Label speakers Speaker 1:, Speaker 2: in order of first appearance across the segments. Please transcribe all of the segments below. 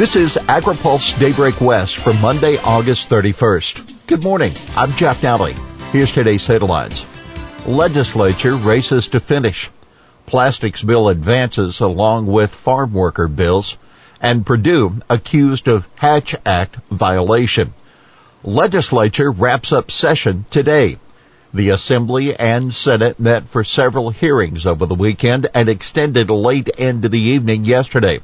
Speaker 1: This is AgriPulse Daybreak West for Monday, August 31st. Good morning. I'm Jeff Nalley. Here's today's headlines. Legislature races to finish. Plastics bill advances along with farm worker bills. And Perdue accused of Hatch Act violation. Legislature wraps up session today. The Assembly and Senate met for several hearings over the weekend and extended late into the evening yesterday.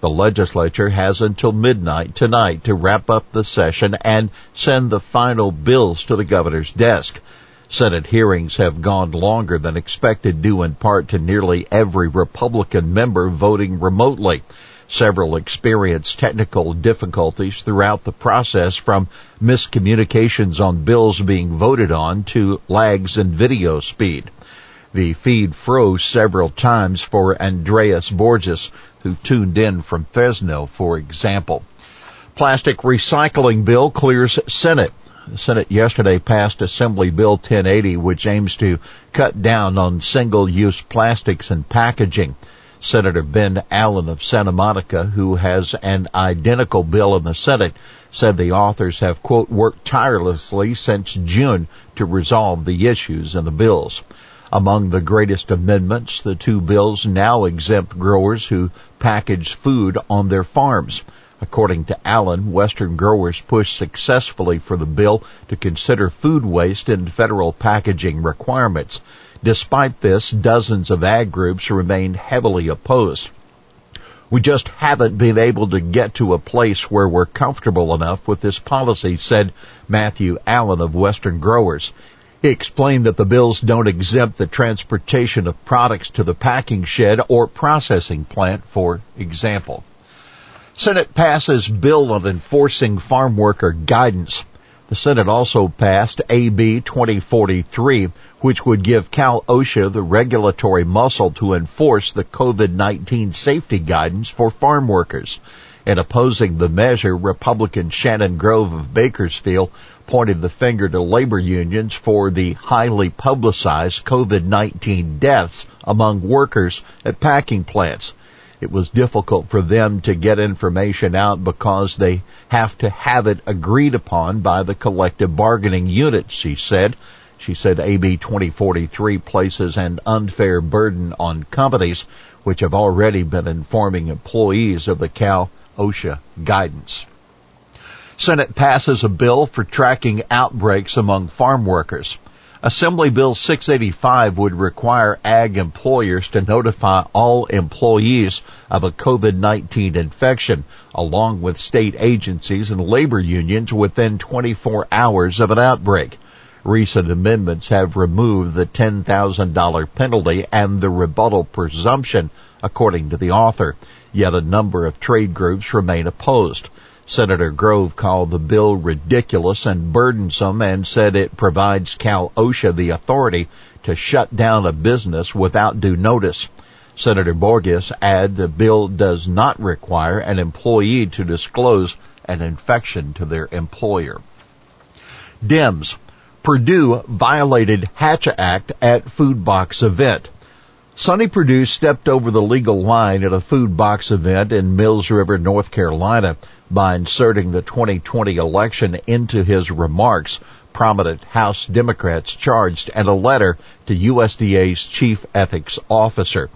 Speaker 1: The legislature has until midnight tonight to wrap up the session and send the final bills to the governor's desk. Senate hearings have gone longer than expected due in part to nearly every Republican member voting remotely. Several experienced technical difficulties throughout the process from miscommunications on bills being voted on to lags in video speed. The feed froze several times for Andreas Borgeas, who tuned in from Fresno, for example. Plastic recycling bill clears Senate. The Senate yesterday passed Assembly Bill 1080, which aims to cut down on single-use plastics and packaging. Senator Ben Allen of Santa Monica, who has an identical bill in the Senate, said the authors have, quote, worked tirelessly since June to resolve the issues in the bills. Among the greatest amendments, the two bills now exempt growers who package food on their farms. According to Allen, Western growers pushed successfully for the bill to consider food waste in federal packaging requirements. Despite this, dozens of ag groups remain heavily opposed. We just haven't been able to get to a place where we're comfortable enough with this policy, said Matthew Allen of Western Growers. He explained that the bills don't exempt the transportation of products to the packing shed or processing plant, for example. Senate passes bill on enforcing farm worker guidance. The Senate also passed AB 2043, which would give Cal OSHA the regulatory muscle to enforce the COVID-19 safety guidance for farm workers. In opposing the measure, Republican Shannon Grove of Bakersfield pointed the finger to labor unions for the highly publicized COVID-19 deaths among workers at packing plants. It was difficult for them to get information out because they have to have it agreed upon by the collective bargaining unit, she said. She said AB 2043 places an unfair burden on companies which have already been informing employees of the Cal OSHA guidance. Senate passes a bill for tracking outbreaks among farm workers. Assembly Bill 685 would require ag employers to notify all employees of a COVID-19 infection, along with state agencies and labor unions within 24 hours of an outbreak. Recent amendments have removed the $10,000 penalty and the rebuttal presumption, according to the author yet a number of trade groups remain opposed. Senator Grove called the bill ridiculous and burdensome and said it provides Cal OSHA the authority to shut down a business without due notice. Senator Borgeas added the bill does not require an employee to disclose an infection to their employer. Dems. Perdue violated Hatch Act at food box event. Sonny Perdue stepped over the legal line at a food box event in Mills River, North Carolina by inserting the 2020 election into his remarks, prominent House Democrats charged and a letter to USDA's chief ethics officer.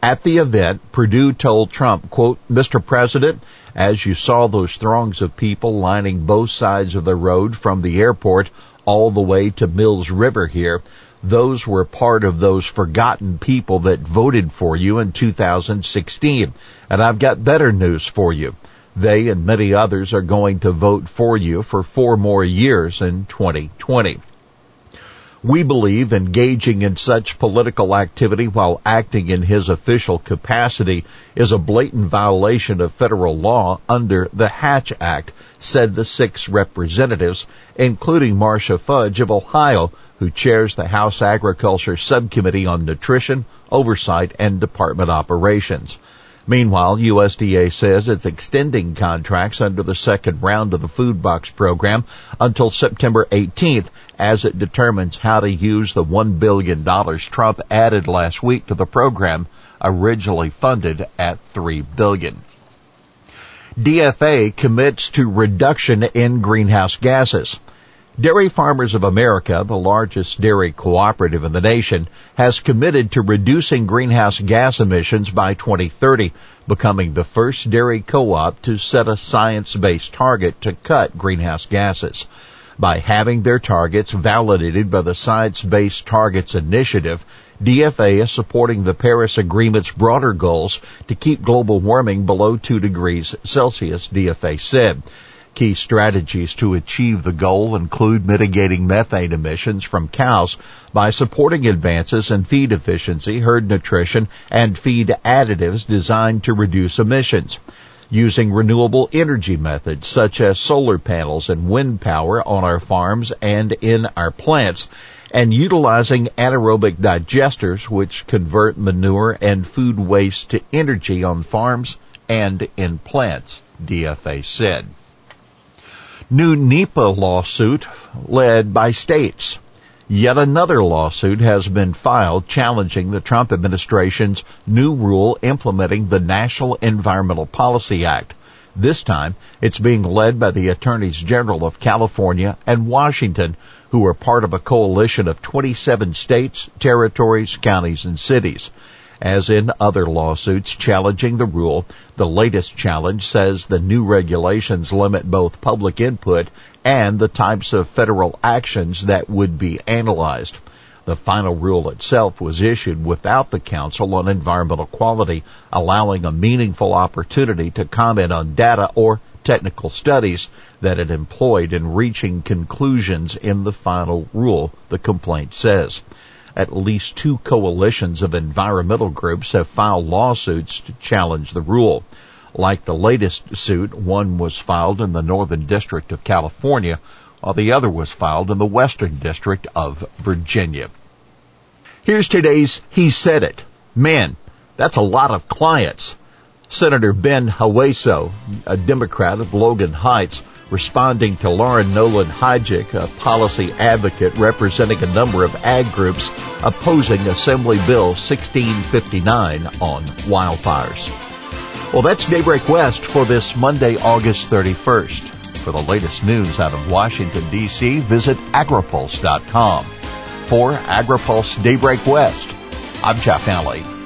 Speaker 1: At the event, Perdue told Trump, quote, Mr. President, as you saw those throngs of people lining both sides of the road from the airport all the way to Mills River here, those were part of those forgotten people that voted for you in 2016. And I've got better news for you. They and many others are going to vote for you for four more years in 2020. We believe engaging in such political activity while acting in his official capacity is a blatant violation of federal law under the Hatch Act, said the six representatives, including Marcia Fudge of Ohio, who chairs the House Agriculture Subcommittee on Nutrition, Oversight, and Department Operations. Meanwhile, USDA says it's extending contracts under the second round of the food box program until September 18th as it determines how to use the $1 billion Trump added last week to the program originally funded at 3 billion. DFA commits to reduction in greenhouse gases. Dairy Farmers of America, the largest dairy cooperative in the nation, has committed to reducing greenhouse gas emissions by 2030, becoming the first dairy co-op to set a science-based target to cut greenhouse gases. By having their targets validated by the Science Based Targets Initiative, DFA is supporting the Paris Agreement's broader goals to keep global warming below 2 degrees Celsius, DFA said. Key strategies to achieve the goal include mitigating methane emissions from cows by supporting advances in feed efficiency, herd nutrition, and feed additives designed to reduce emissions. Using renewable energy methods such as solar panels and wind power on our farms and in our plants, and utilizing anaerobic digesters which convert manure and food waste to energy on farms and in plants, DFA said new NEPA lawsuit led by states. Yet another lawsuit has been filed challenging the Trump administration's new rule implementing the National Environmental Policy Act. This time, it's being led by the Attorneys General of California and Washington, who are part of a coalition of 27 states, territories, counties, and cities. As in other lawsuits challenging the rule, the latest challenge says the new regulations limit both public input and the types of federal actions that would be analyzed. The final rule itself was issued without the Council on Environmental Quality allowing a meaningful opportunity to comment on data or technical studies that it employed in reaching conclusions in the final rule, the complaint says. At least two coalitions of environmental groups have filed lawsuits to challenge the rule. Like the latest suit, one was filed in the Northern District of California, while the other was filed in the Western District of Virginia. Here's today's He Said It. Man, that's a lot of clients. Senator Ben Hueso, a Democrat of Logan Heights, responding to Lauren Noland-Hajik, a policy advocate representing a number of ag groups opposing Assembly Bill 1659 on wildfires. Well, that's Daybreak West for this Monday, August 31st. For the latest news out of Washington, D.C., visit agripulse.com. For AgriPulse Daybreak West, I'm Jeff Nalley.